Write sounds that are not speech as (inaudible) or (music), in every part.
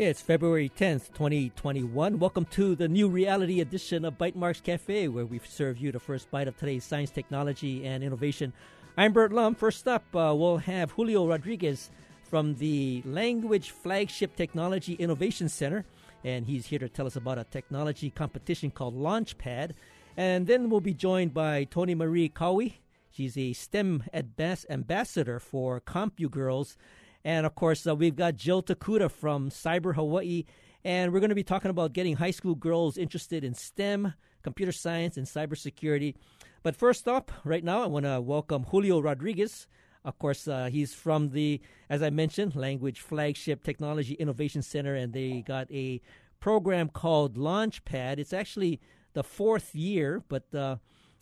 It's February 10th, 2021. Welcome to the new reality edition of Bytemarks Cafe, where we serve you the first bite of today's science, technology, and innovation. I'm Burt Lum. First up, uh, we'll have Julio Rodriguez from the Language Flagship Technology Innovation Center, and he's here to tell us about a technology competition called Launchpad. And then we'll be joined by Tony Marie Kawi. She's a STEM ambassador for CompuGirls and of course, uh, we've got Jill Tokuda from Cyber Hawaii. And we're going to be talking about getting high school girls interested in STEM, computer science, and cybersecurity. But first up, right now, I want to welcome Julio Rodriguez. Of course, uh, he's from the, as I mentioned, Language Flagship Technology Innovation Center, and they got a program called Launchpad. It's actually the fourth year, but uh,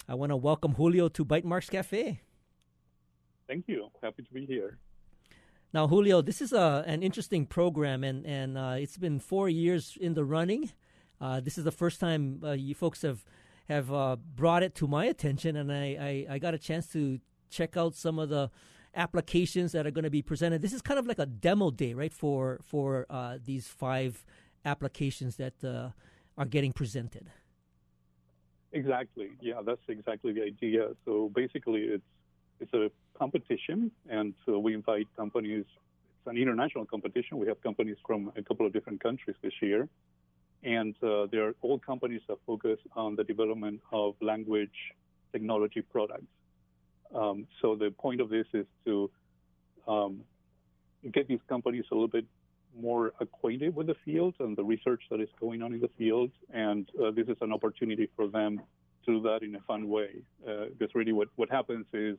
I want to welcome Julio to Bytemarks Cafe. Thank you. Happy to be here. Now, Julio, this is a, an interesting program, and, and uh, it's been four years in the running. Uh, this is the first time uh, you folks have have uh, brought it to my attention, and I, I, I, got a chance to check out some of the applications that are going to be presented. This is kind of like a demo day, right, for for uh, these five applications that uh, are getting presented. Exactly. Yeah, that's exactly the idea. So basically, it's it's a competition, and so we invite companies. It's an international competition. We have companies from a couple of different countries this year, and uh, they're all companies that focus on the development of language technology products. Um, so the point of this is to um, get these companies a little bit more acquainted with the field and the research that is going on in the field, and uh, this is an opportunity for them to do that in a fun way. Uh, because really, what what happens is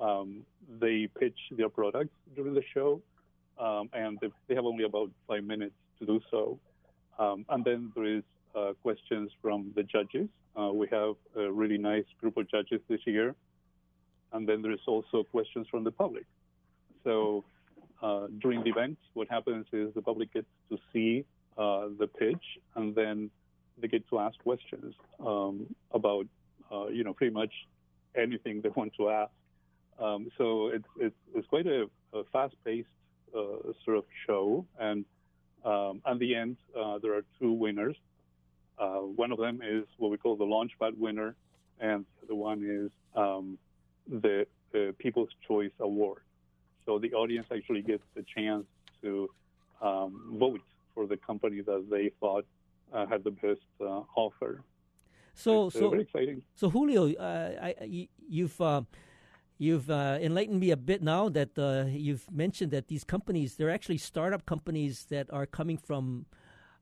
um, they pitch their products during the show, um, and they, they, have only about five minutes to do so. Um, and then there is uh, questions from the judges. Uh, we have a really nice group of judges this year. And then there is also questions from the public. So uh, during the event, what happens is the public gets to see uh, the pitch, and then they get to ask questions um, about, uh, you know, pretty much anything they want to ask. Um, so it's, it's, it's quite a, a fast-paced uh, sort of show, and um, at the end uh, there are two winners. Uh, one of them is what we call the Launchpad winner, and the other one is um, the, the, People's Choice Award. So the audience actually gets a chance to um, vote for the company that they thought uh, had the best uh, offer. So, it's, uh, so very exciting. So Julio, I, you've You've uh, enlightened me a bit now that uh, you've mentioned that these companies, they're actually startup companies that are coming from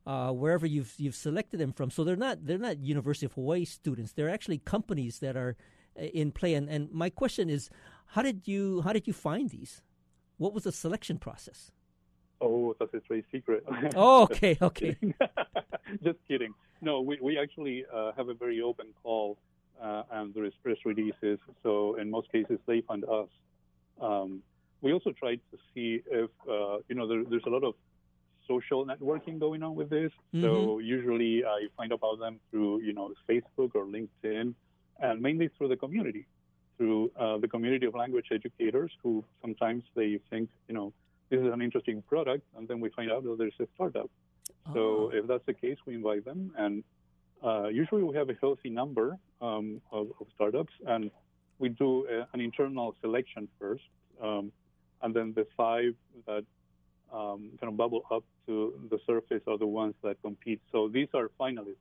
uh, wherever you've you've selected them from. So they're not they're not University of Hawaii students. They're actually companies that are uh, in play. And, and my question is, how did you how did you find these? What was the selection process? Oh, that's a trade secret. (laughs) oh, okay, okay. (laughs) Just kidding. No, we we actually uh, have a very open call uh, and there is press releases. So in most cases, they fund us. Um, we also tried to see if uh, you know there, there's a lot of social networking going on with this. Mm-hmm. So usually I find about them through you know Facebook or LinkedIn, and mainly through the community, through uh, the community of language educators who sometimes they think you know this is an interesting product, and then we find out that there's a startup. Oh. So if that's the case, we invite them, and usually we have a healthy number um, of, of, startups, and we do a, an internal selection first, um, and then the five that um, kind of bubble up to the surface are the ones that compete. So these are finalists,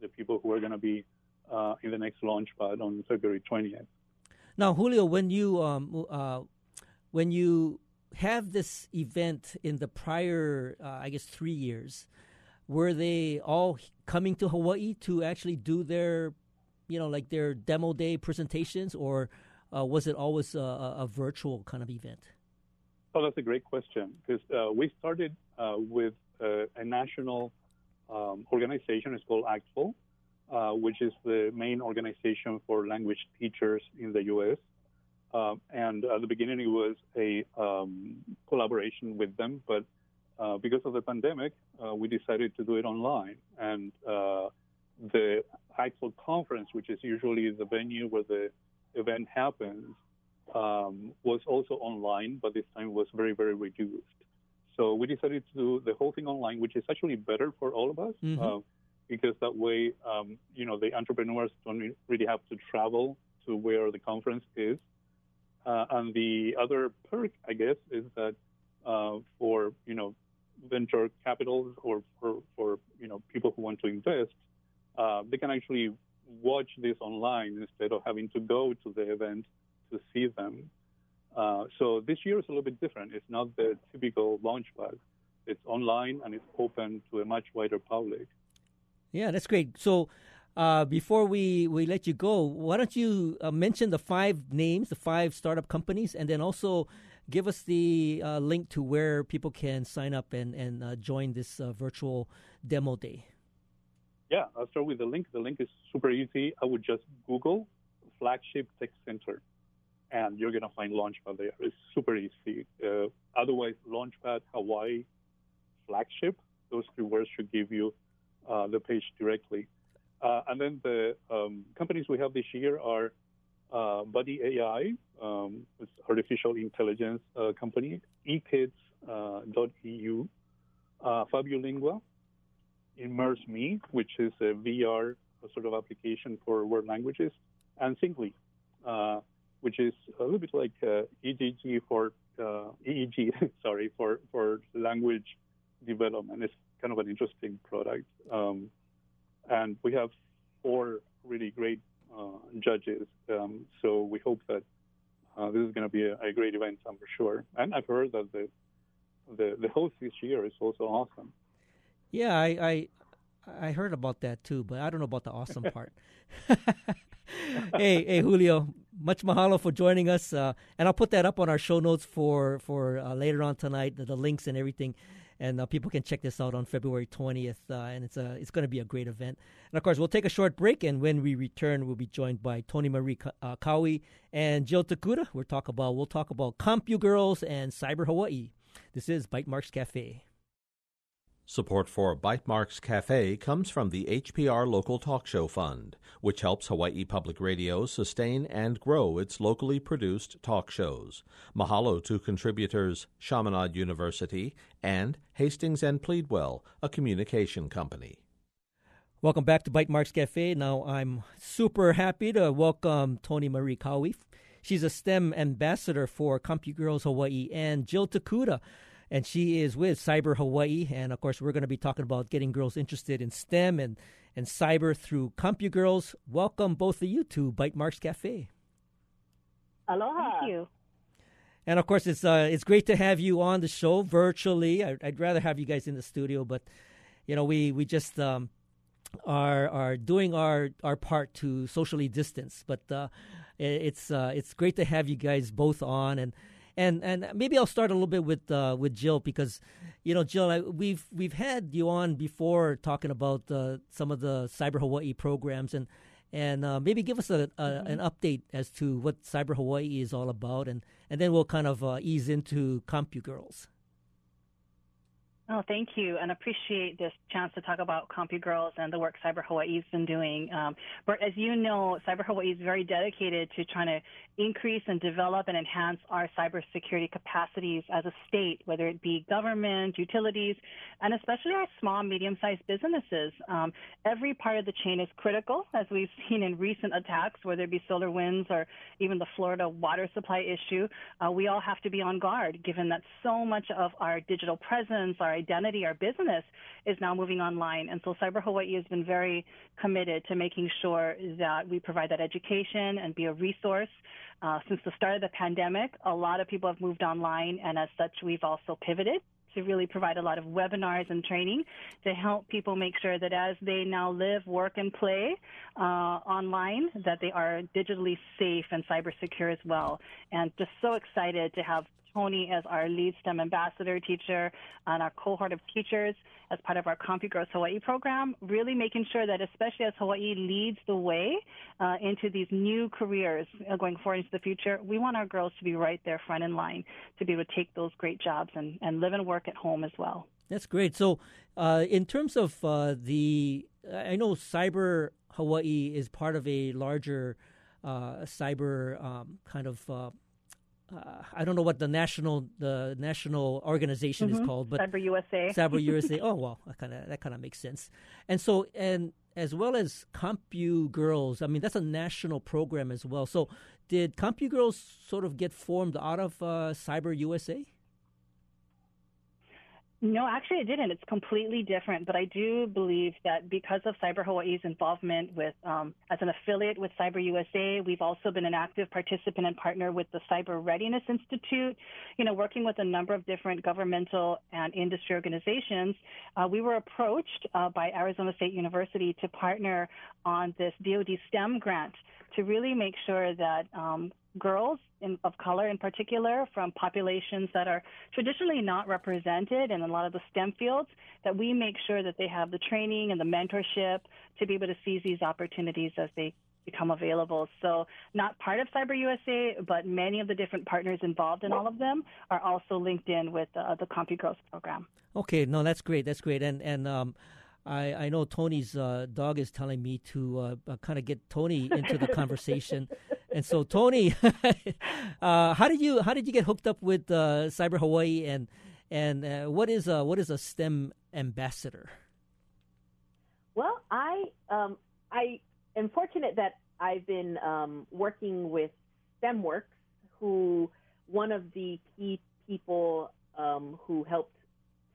the people who are going to be uh, in the next launch pad on February 20th. Now, Julio, when you um, uh, when you have this event in the prior, uh, I guess, three years, were they all coming to Hawaii to actually do their, you know, like their demo day presentations, or uh, was it always a, a, virtual kind of event? Oh, that's a great question because uh, we started uh, with uh, a national um, organization. It's called ACTFL, uh, which is the main organization for language teachers in the U.S. Um, and at the beginning, it was a um, collaboration with them, but uh, because of the pandemic, uh, we decided to do it online. And uh, the actual conference, which is usually the venue where the event happens, um, was also online, but this time was very, very reduced. So we decided to do the whole thing online, which is actually better for all of us Mhm. uh, because that way, um, you know, the entrepreneurs don't really have to travel to where the conference is. Uh, and the other perk, I guess, is that uh, for you know venture capitals or for, for you know people who want to invest, uh, they can actually watch this online instead of having to go to the event to see them. Uh, so this year is a little bit different. It's not the typical launchpad. It's online and it's open to a much wider public. Yeah, that's great. So, uh, before we, we let you go, why don't you uh, mention the five names, the five startup companies, and then also give us the uh, link to where people can sign up and, and uh, join this uh, virtual demo day? Yeah, I'll start with the link. The link is super easy. I would just Google Flagship Tech Center, and you're going to find Launchpad there. It's super easy. Uh, otherwise, Launchpad Hawaii Flagship, those three words should give you uh, the page directly. Uh, and then the um, companies we have this year are uh, Buddy AI, um, it's artificial intelligence uh, company, ekids.eu, uh, Fabulingua, Immerse Me, which is a VR sort of application for world languages, and Singly, uh, which is a little bit like uh, EGG for uh, EEG, (laughs) sorry, for for language development. It's kind of an interesting product, um, and we have four really great uh, judges. Um, so we hope that uh, this is going to be a, a, great event, I'm for sure. And I've heard that the the, the host this year is also awesome. Yeah, I, I I heard about that too, but I don't know about the awesome (laughs) part. (laughs) hey, hey, Julio, much mahalo for joining us, uh, and I'll put that up on our show notes for for uh, later on tonight, the, the, links and everything, and uh, people can check this out on February twentieth, uh, and it's a it's going to be a great event. And of course, we'll take a short break, and when we return, we'll be joined by Tony Marie uh, Kawi and Jill Tokuda. We'll talk about we'll talk about CompuGirls and Cyber Hawaii. This is Bytemarks Cafe. Support for Bytemarks Cafe comes from the HPR Local Talk Show Fund, which helps Hawaii Public Radio sustain and grow its locally produced talk shows. Mahalo to contributors Chaminade University and Hastings and Pleadwell, a communication company. Welcome back to Bytemarks Cafe. Now I'm super happy to welcome Tony Marie Kawi. She's a STEM ambassador for CompuGirls Hawaii and Jill Tokuda and she is with Cyber Hawaii. And of course, we're going to be talking about getting girls interested in STEM and, and cyber through CompuGirls. Welcome, both of you, to Bytemarks Cafe. Aloha. Thank you. And of course, it's uh, it's great to have you on the show virtually. I, would rather have you guys in the studio, but you know, we we just um, are are doing our our part to socially distance. But uh, it's uh, it's great to have you guys both on and and and maybe I'll start a little bit with uh, with Jill because, you know, Jill, I, we've we've had you on before talking about uh, some of the Cyber Hawaii programs and and uh, maybe give us a, a mm-hmm. an update as to what Cyber Hawaii is all about, and and then we'll kind of uh, ease into CompuGirls. Oh, thank you, and appreciate this chance to talk about CompuGirls and the work Cyber Hawaii's been doing. Um, but as you know, Cyber Hawaii is very dedicated to trying to increase and develop and enhance our cybersecurity capacities as a state, whether it be government, utilities, and especially our small, medium-sized businesses. Um, every part of the chain is critical, as we've seen in recent attacks, whether it be SolarWinds or even the Florida water supply issue. Uh, we all have to be on guard, given that so much of our digital presence, our identity, our business is now moving online. And so Cyber Hawaii has been very committed to making sure that we provide that education and be a resource. Uh, since the start of the pandemic, a lot of people have moved online, and as such, we've also pivoted to really provide a lot of webinars and training to help people make sure that as they now live, work, and play uh, online, that they are digitally safe and cyber secure as well. And just so excited to have Tony as our lead STEM ambassador teacher and our cohort of teachers as part of our CompuGirls Hawaii program, really making sure that especially as Hawaii leads the way uh, into these new careers uh, going forward into the future, we want our girls to be right there front in line to be able to take those great jobs and, and live and work at home as well. That's great. So, uh, in terms of uh, the, I know Cyber Hawaii is part of a larger uh, cyber um, kind of uh, I don't know what the national the national organization mm-hmm. is called, but Cyber USA. (laughs) Cyber USA. oh well, that kind of that kind of makes sense. And so and as well as Compu Girls. I mean, that's a national program as well. So, did Compu Girls sort of get formed out of uh, Cyber USA? No, actually, it didn't. It's completely different. But I do believe that because of Cyber Hawaii's involvement with, um, as an affiliate with Cyber USA, we've also been an active participant and partner with the Cyber Readiness Institute. You know, working with a number of different governmental and industry organizations. Uh, we were approached uh, by Arizona State University to partner on this DoD STEM grant to really make sure that um, girls in, of color in particular from populations that are traditionally not represented in a lot of the STEM fields, that we make sure that they have the training and the mentorship to be able to seize these opportunities as they become available. So not part of Cyber USA, but many of the different partners involved in all of them are also linked in with uh, the CompuGirls program. Okay, no, that's great. That's great. And and um, I, I know Tony's uh, dog is telling me to uh, uh kind of get Tony into the conversation. (laughs) and so, Tony, (laughs) uh, how did you how did you get hooked up with uh, Cyber Hawaii, and and uh, what is a what is a STEM ambassador? Well, I um, I am fortunate that I've been um, working with STEMWorks, who one of the key people um, who helped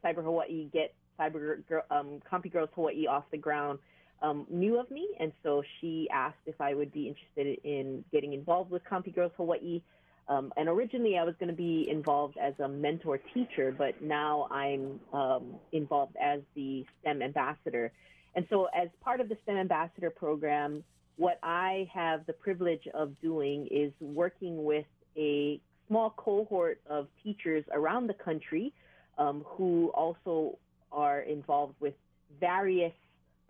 Cyber Hawaii get Cyber um, CompuGirls Hawaii off the ground um, knew of me, and so she asked if I would be interested in getting involved with CompuGirls Hawaii. Um, and originally, I was going to be involved as a mentor teacher, but now I'm um, involved as the STEM ambassador. And so, as part of the STEM ambassador program, what I have the privilege of doing is working with a small cohort of teachers around the country um, who also are involved with various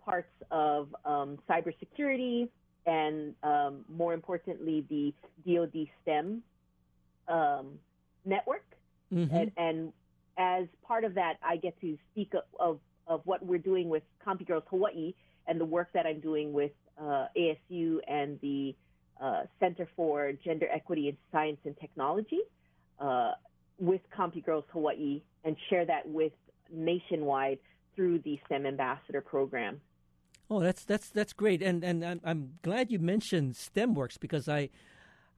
parts of um, cybersecurity and, um, more importantly, the DoD STEM um, network. Mm-hmm. And, and, as part of that, I get to speak of, of, of what we're doing with CompuGirls Hawaii and the work that I'm doing with uh, ASU and the uh, Center for Gender Equity in Science and Technology uh, with CompuGirls Hawaii and share that with nationwide through the STEM Ambassador Program. Oh, that's that's that's great, and and I'm, I'm glad you mentioned STEMWorks because I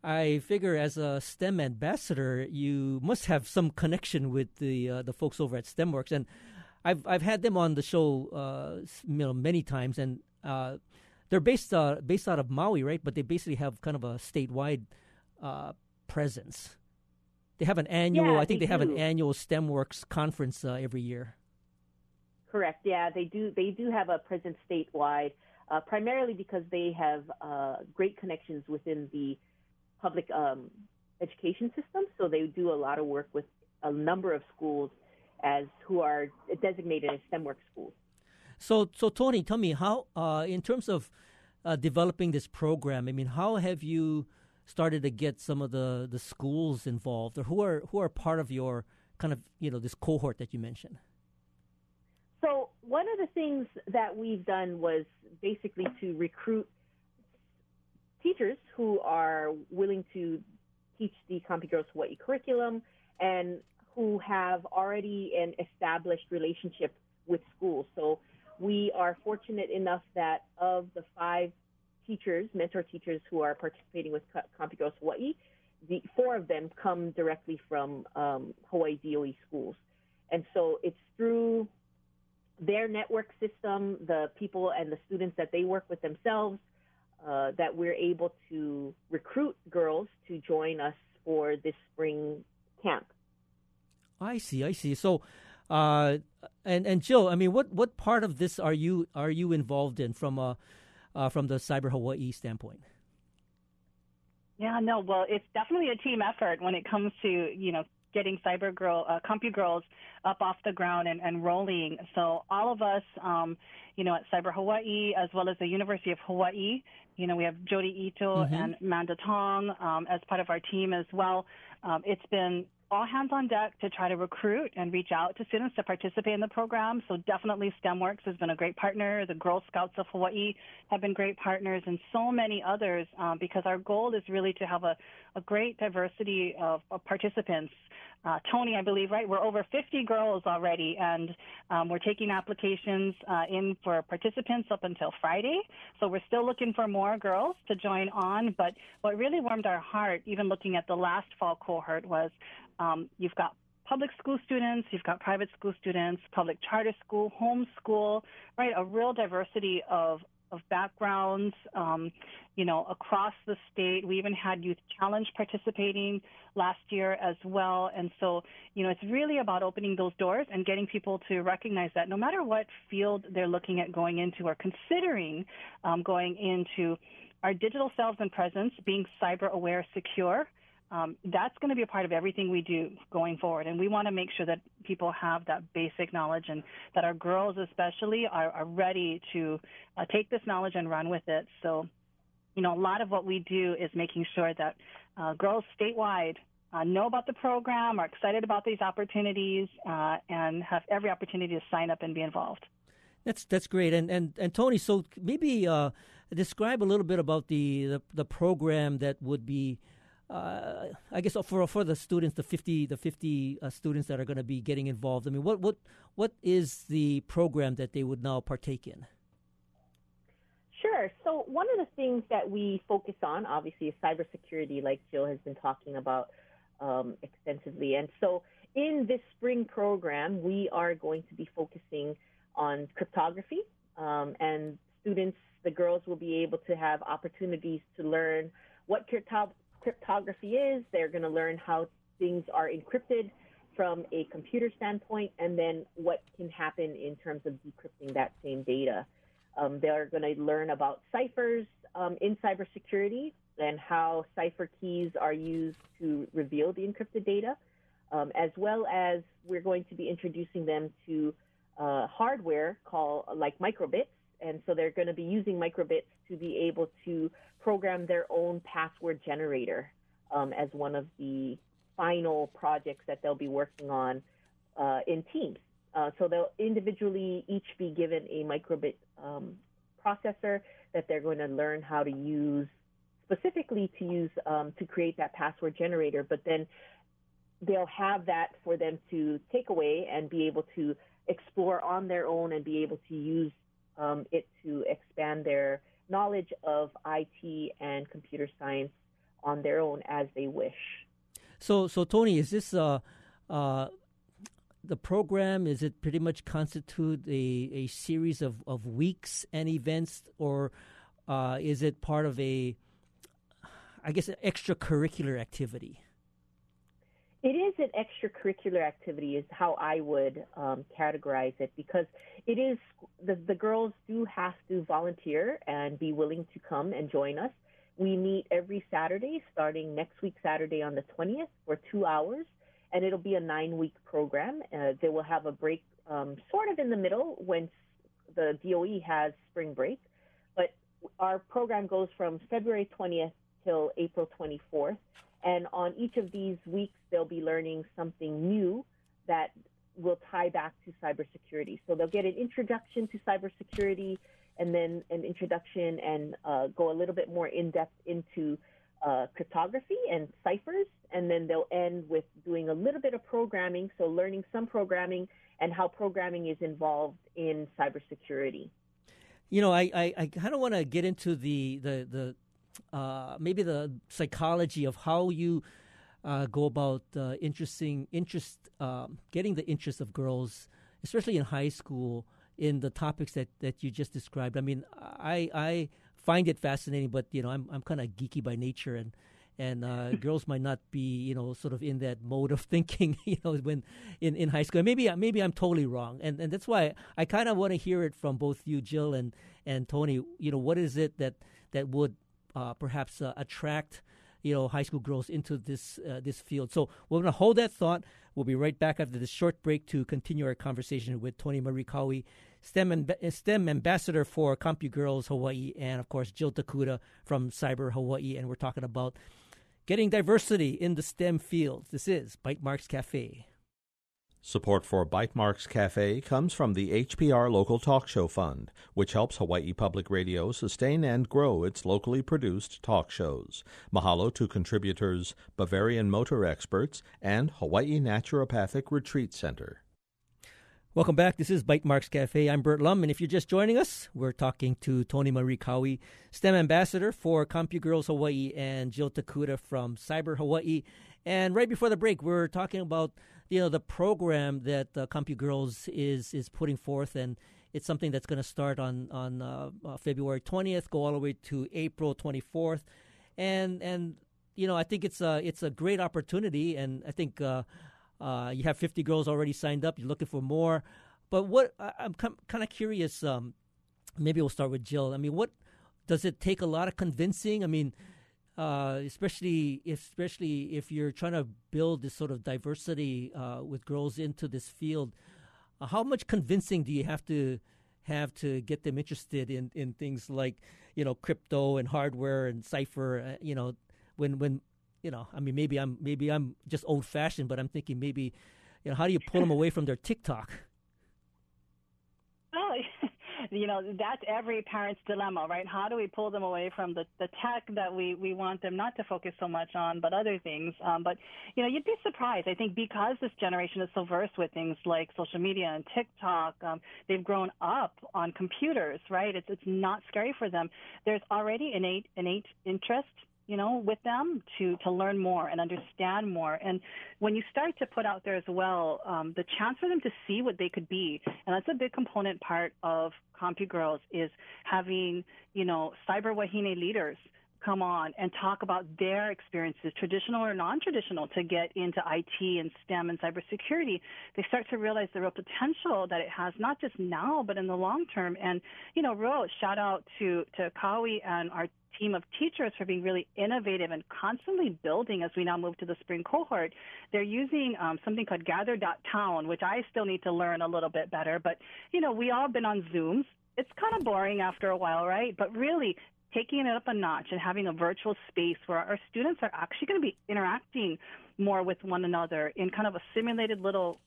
I figure as a STEM ambassador, you must have some connection with the uh, the folks over at STEMWorks, and I've I've had them on the show, uh, you know, many times, and uh, they're based uh, based out of Maui, right? But they basically have kind of a statewide uh, presence. They have an annual. Yeah, I think they, they have an annual STEMWorks conference uh, every year. Correct. Yeah, they do. They do have a presence statewide, uh, primarily because they have uh, great connections within the public um, education system. So they do a lot of work with a number of schools as who are designated as STEM work schools. So, so Tony, tell me how, uh, in terms of uh, developing this program, I mean, how have you started to get some of the, the schools involved, or who are who are part of your kind of you know this cohort that you mentioned? One of the things that we've done was basically to recruit teachers who are willing to teach the CompuGirls Hawaii curriculum and who have already an established relationship with schools. So we are fortunate enough that of the five teachers, mentor teachers who are participating with CompuGirls Hawaii, the four of them come directly from um, Hawaii DOE schools. And so it's through their network system, the people and the students that they work with themselves, uh, that we're able to recruit girls to join us for this spring camp. I see, I see. So, uh, and and Jill, I mean, what what part of this are you are you involved in from a uh, from the Cyber Hawaii standpoint? Yeah, no, well, it's definitely a team effort when it comes to, you know, getting Cyber Girl, uh, CompuGirls up off the ground and, and rolling. So all of us, um, you know, at Cyber Hawaii, as well as the University of Hawaii, you know, we have Jody Ito mm-hmm. and Amanda Tong um, as part of our team as well. Um, it's been all hands on deck to try to recruit and reach out to students to participate in the program. So definitely STEMWorks has been a great partner. The Girl Scouts of Hawaii have been great partners and so many others um, because our goal is really to have a, a great diversity of, of participants uh, Tony, I believe, right? We're over 50 girls already, and um, we're taking applications uh, in for participants up until Friday. So we're still looking for more girls to join on. But what really warmed our heart, even looking at the last fall cohort, was um, you've got public school students, you've got private school students, public charter school, home school, right? A real diversity of of backgrounds, um, you know, across the state. We even had Youth Challenge participating last year as well. And so, you know, it's really about opening those doors and getting people to recognize that no matter what field they're looking at going into or considering um, going into, our digital selves and presence, being cyber aware, secure, um, that's going to be a part of everything we do going forward. And we want to make sure that people have that basic knowledge and that our girls, especially, are, are ready to uh, take this knowledge and run with it. So, you know, a lot of what we do is making sure that uh, girls statewide uh, know about the program, are excited about these opportunities, uh, and have every opportunity to sign up and be involved. That's that's great. And and, and Tony, so maybe uh, describe a little bit about the, the, the program that would be uh, I guess for for the students, the fifty the fifty uh, students that are going to be getting involved. I mean, what what what is the program that they would now partake in? Sure. So one of the things that we focus on, obviously, is cybersecurity, like Jill has been talking about um, extensively. And so in this spring program, we are going to be focusing on cryptography, um, and students, the girls, will be able to have opportunities to learn what crypto- cryptography is. They're going to learn how things are encrypted from a computer standpoint, and then what can happen in terms of decrypting that same data. Um, they're going to learn about ciphers um, in cybersecurity and how cipher keys are used to reveal the encrypted data, um, as well as we're going to be introducing them to uh, hardware called like microbits. And so they're going to be using microbits to be able to program their own password generator um, as one of the final projects that they'll be working on uh, in teams. Uh, so they'll individually each be given a microbit um, processor that they're going to learn how to use specifically to use um, to create that password generator. But then they'll have that for them to take away and be able to explore on their own and be able to use um, it to expand their knowledge of IT and computer science on their own as they wish. So, so Tony, is this uh, uh, the program? Is it pretty much constitute a, a series of, of weeks and events, or uh, is it part of a, I guess, an extracurricular activity? It is an extracurricular activity, is how I would um, categorize it, because it is the, the girls do have to volunteer and be willing to come and join us. We meet every Saturday, starting next week, Saturday on the 20th, for two hours, and it'll be a nine week program. Uh, they will have a break um, sort of in the middle when the DOE has spring break, but our program goes from February 20th till April 24th and on each of these weeks, they'll be learning something new that will tie back to cybersecurity. So they'll get an introduction to cybersecurity and then an introduction and uh, go a little bit more in depth into uh, cryptography and ciphers. And then they'll end with doing a little bit of programming, so learning some programming and how programming is involved in cybersecurity. You know, I, I, I kind of want to get into the, the, the uh, maybe the psychology of how you uh, go about uh, interesting interest, um, getting the interest of girls, especially in high school, in the topics that, that you just described. I mean, I I find it fascinating, but you know, I'm I'm kind of geeky by nature, and and uh, (laughs) girls might not be you know sort of in that mode of (laughs) thinking you know when in, in high school. maybe maybe I'm totally wrong, and and that's why I kind of want to hear it from both you, Jill, and and Tony. You know, what is it that that would uh, perhaps uh, attract you know high school girls into this uh, this field. So we're going to hold that thought. We'll be right back after this short break to continue our conversation with Tony Marie STEM STEM ambassador for CompuGirls Hawaii, and of course Jill Tokuda from Cyber Hawaii. And we're talking about getting diversity in the STEM fields. This is Bytemarks Cafe. Support for Bytemarks Cafe comes from the HPR Local Talk Show Fund, which helps Hawaii Public Radio sustain and grow its locally produced talk shows. Mahalo to contributors Bavarian Motor Experts and Hawaii Naturopathic Retreat Center. Welcome back. This is Bytemarks Cafe. I'm Burt Lum, and if you're just joining us, we're talking to Tony Marie Cowie, STEM ambassador for CompuGirls Hawaii, and Jill Tokuda from Cyber Hawaii. And right before the break, we're talking about you know the program that uh, CompuGirls is is putting forth, and it's something that's going to start on on uh, uh, February 20th, go all the way to April 24th, and and you know I think it's a it's a great opportunity, and I think uh, uh, you have 50 girls already signed up. You're looking for more. But what I, am kind of curious. Um, maybe we'll start with Jill. I mean, what does it take a lot of convincing? I mean, uh, especially especially if you're trying to build this sort of diversity uh, with girls into this field. Uh, how much convincing do you have to have to get them interested in, in things like you know crypto and hardware and cipher? Uh, you know, when when you know, I mean, maybe I'm maybe I'm just old fashioned, but I'm thinking maybe, you know, how do you pull them away from their TikTok? You know, that's every parent's dilemma, right? How do we pull them away from the, the tech that we, we want them not to focus so much on, but other things? Um, but, you know, you'd be surprised. I think because this generation is so versed with things like social media and TikTok, um, they've grown up on computers, right? It's, it's not scary for them. There's already innate, innate interest you know, with them to, to learn more and understand more. And when you start to put out there as well, um, the chance for them to see what they could be, and that's a big component part of CompuGirls is having, you know, cyber wahine leaders come on and talk about their experiences, traditional or non-traditional, to get into IT and STEM and cybersecurity, they start to realize the real potential that it has, not just now, but in the long term. And, you know, real shout out to, to Cowie and our team of teachers for being really innovative and constantly building as we now move to the spring cohort. They're using um, something called Gather.town, which I still need to learn a little bit better. But, you know, we all been on Zooms. It's kind of boring after a while, right? But really, taking it up a notch and having a virtual space where our students are actually going to be interacting more with one another in kind of a simulated little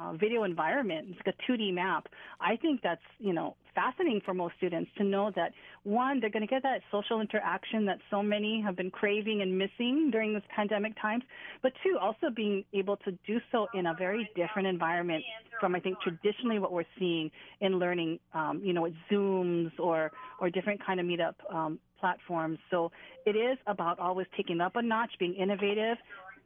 uh, video environment. It's like a 2D map. I think that's you know fascinating for most students to know that one, they're going to get that social interaction that so many have been craving and missing during this pandemic times, but two, also being able to do so in a very different environment from I think traditionally what we're seeing in learning, um, you know, with Zooms or or different kind of meetup um, platforms. So it is about always taking up a notch, being innovative,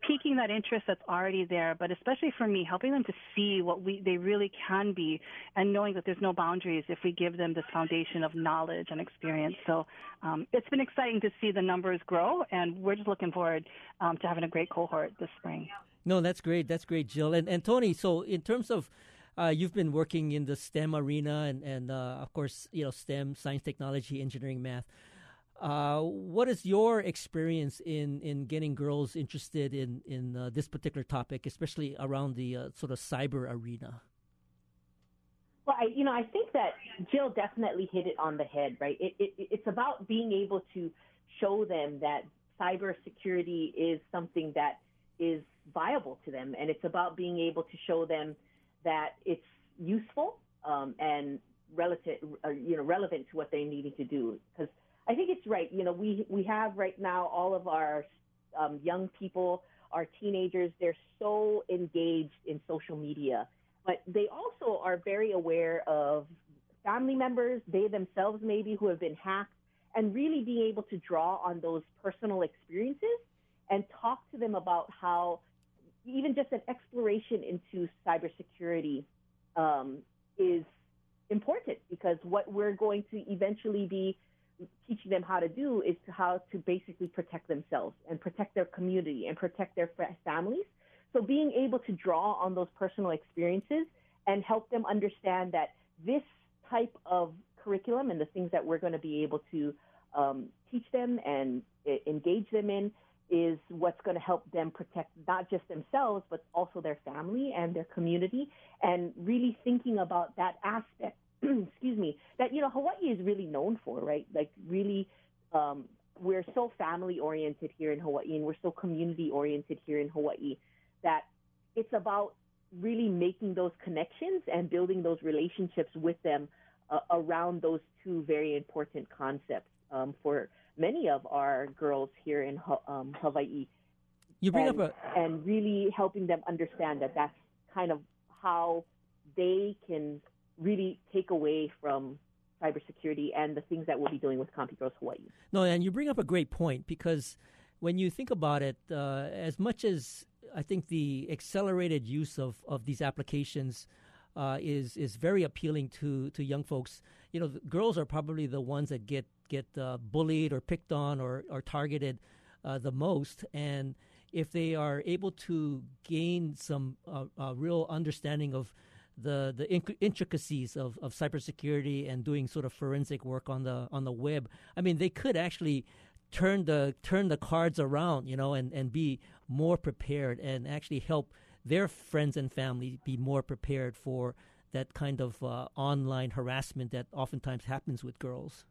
piquing that interest that's already there, but especially for me, helping them to see what we they really can be, and knowing that there's no boundaries if we give them this foundation of knowledge and experience. So um, it's been exciting to see the numbers grow, and we're just looking forward um, to having a great cohort this spring. No, that's great. That's great, Jill and and Tony. So in terms of uh, you've been working in the STEM arena, and and uh, of course, you know, STEM, science, technology, engineering, math. Uh, what is your experience in, in getting girls interested in in uh, this particular topic, especially around the uh, sort of cyber arena? Well, I, you know, I think that Jill definitely hit it on the head, right? It, it, it's about being able to show them that cybersecurity is something that is viable to them, and it's about being able to show them that it's useful um, and relative, uh, you know, relevant to what they needed to do. Because I think it's right. You know, we we have right now all of our um, young people, our teenagers. They're so engaged in social media, but they also are very aware of family members, they themselves maybe who have been hacked, and really being able to draw on those personal experiences and talk to them about how even just an exploration into cybersecurity um, is important because what we're going to eventually be teaching them how to do is to how to basically protect themselves and protect their community and protect their families. So being able to draw on those personal experiences and help them understand that this type of curriculum and the things that we're going to be able to um, teach them and engage them in is what's going to help them protect not just themselves but also their family and their community and really thinking about that aspect (clears throat) excuse me, that you know Hawaii is really known for, right? Like really um, we're so family oriented here in Hawaii and we're so community oriented here in Hawaii that it's about really making those connections and building those relationships with them uh, around those two very important concepts um, for many of our girls here in um, Hawaii. You bring and, up a... and really helping them understand that that's kind of how they can really take away from cybersecurity and the things that we'll be doing with CompuGirls Hawaii. No, and you bring up a great point because when you think about it, uh, as much as I think the accelerated use of, of these applications uh, is is very appealing to, to young folks. You know, girls are probably the ones that get get uh, bullied or picked on or, or targeted uh, the most, and if they are able to gain some uh, uh, real understanding of the the intricacies of, of cybersecurity and doing sort of forensic work on the on the web, I mean, they could actually turn the turn the cards around, you know, and, and be more prepared and actually help their friends and family be more prepared for that kind of uh, online harassment that oftentimes happens with girls.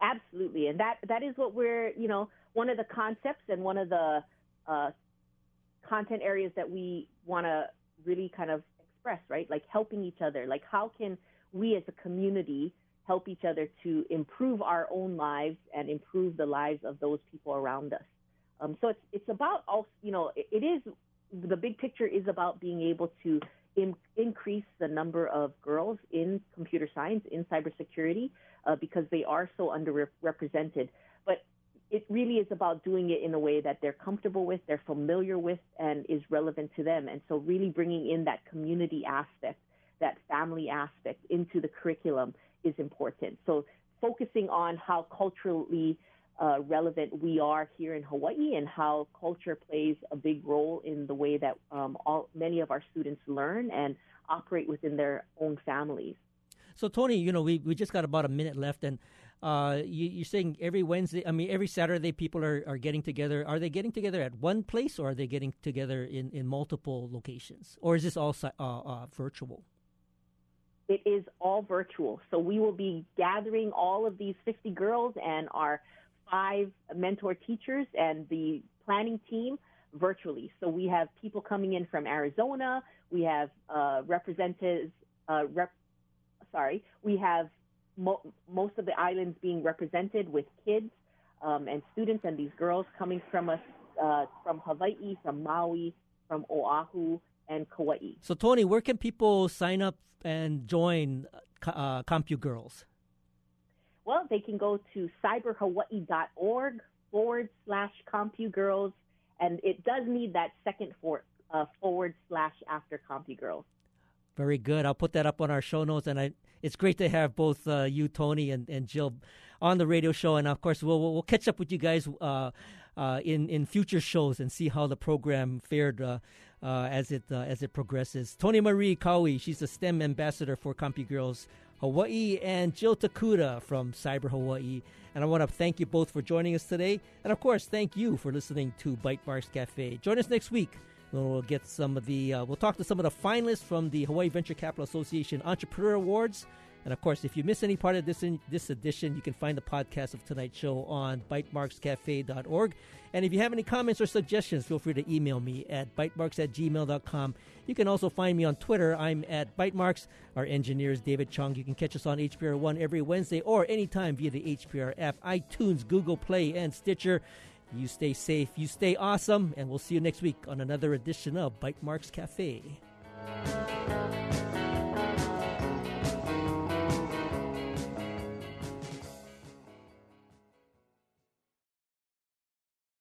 Absolutely, and that that is what we're you know one of the concepts and one of the uh, content areas that we want to really kind of express, right? Like helping each other. Like how can we as a community help each other to improve our own lives and improve the lives of those people around us? Um, so it's it's about also, you know, it, it is the big picture is about being able to in, increase the number of girls in computer science, in cybersecurity, uh, because they are so underrepresented. But it really is about doing it in a way that they're comfortable with, they're familiar with, and is relevant to them. And so, really bringing in that community aspect, that family aspect into the curriculum is important. So, focusing on how culturally uh, relevant we are here in Hawaii and how culture plays a big role in the way that um, all, many of our students learn and operate within their own families. So, Tony, you know, we, we just got about a minute left, and uh, you, are saying every Wednesday, I mean, every Saturday, people are, are getting together. Are they getting together at one place, or are they getting together in, in multiple locations, or is this all uh, uh, virtual? It is all virtual. So we will be gathering all of these 50 girls and our five mentor teachers and the planning team virtually. So we have people coming in from Arizona. We have uh, representatives. Uh, rep- sorry, we have mo- most of the islands being represented with kids um, and students, and these girls coming from us uh, from Hawaii, from Maui, from Oahu, and Kauai. So, Tony, where can people sign up and join uh, CompuGirls? Well, they can go to cyberhawaii.org forward slash CompuGirls, and it does need that second for, uh, forward slash after CompuGirls. Very good. I'll put that up on our show notes, and I, it's great to have both uh, you, Tony, and, and Jill on the radio show. And of course, we'll we'll catch up with you guys uh, uh, in in future shows and see how the program fared uh, uh, as it uh, as it progresses. Tony Marie Kaui, she's the STEM ambassador for CompuGirls Hawaii, and Jill Tokuda from Cyber Hawaii. And I want to thank you both for joining us today. And of course, thank you for listening to Bytemarks Cafe. Join us next week. We'll get some of the, uh, we'll talk to some of the finalists from the Hawaii Venture Capital Association Entrepreneur Awards. And of course, if you miss any part of this in, this edition, you can find the podcast of tonight's show on bytemarkscafe.org. And if you have any comments or suggestions, feel free to email me at bytemarks at gmail.com. You can also find me on Twitter. I'm at bytemarks. Our engineer is David Chong. You can catch us on HPR One every Wednesday or anytime via the HPR app, iTunes, Google Play, and Stitcher. You stay safe, you stay awesome, and we'll see you next week on another edition of Bytemarks Cafe.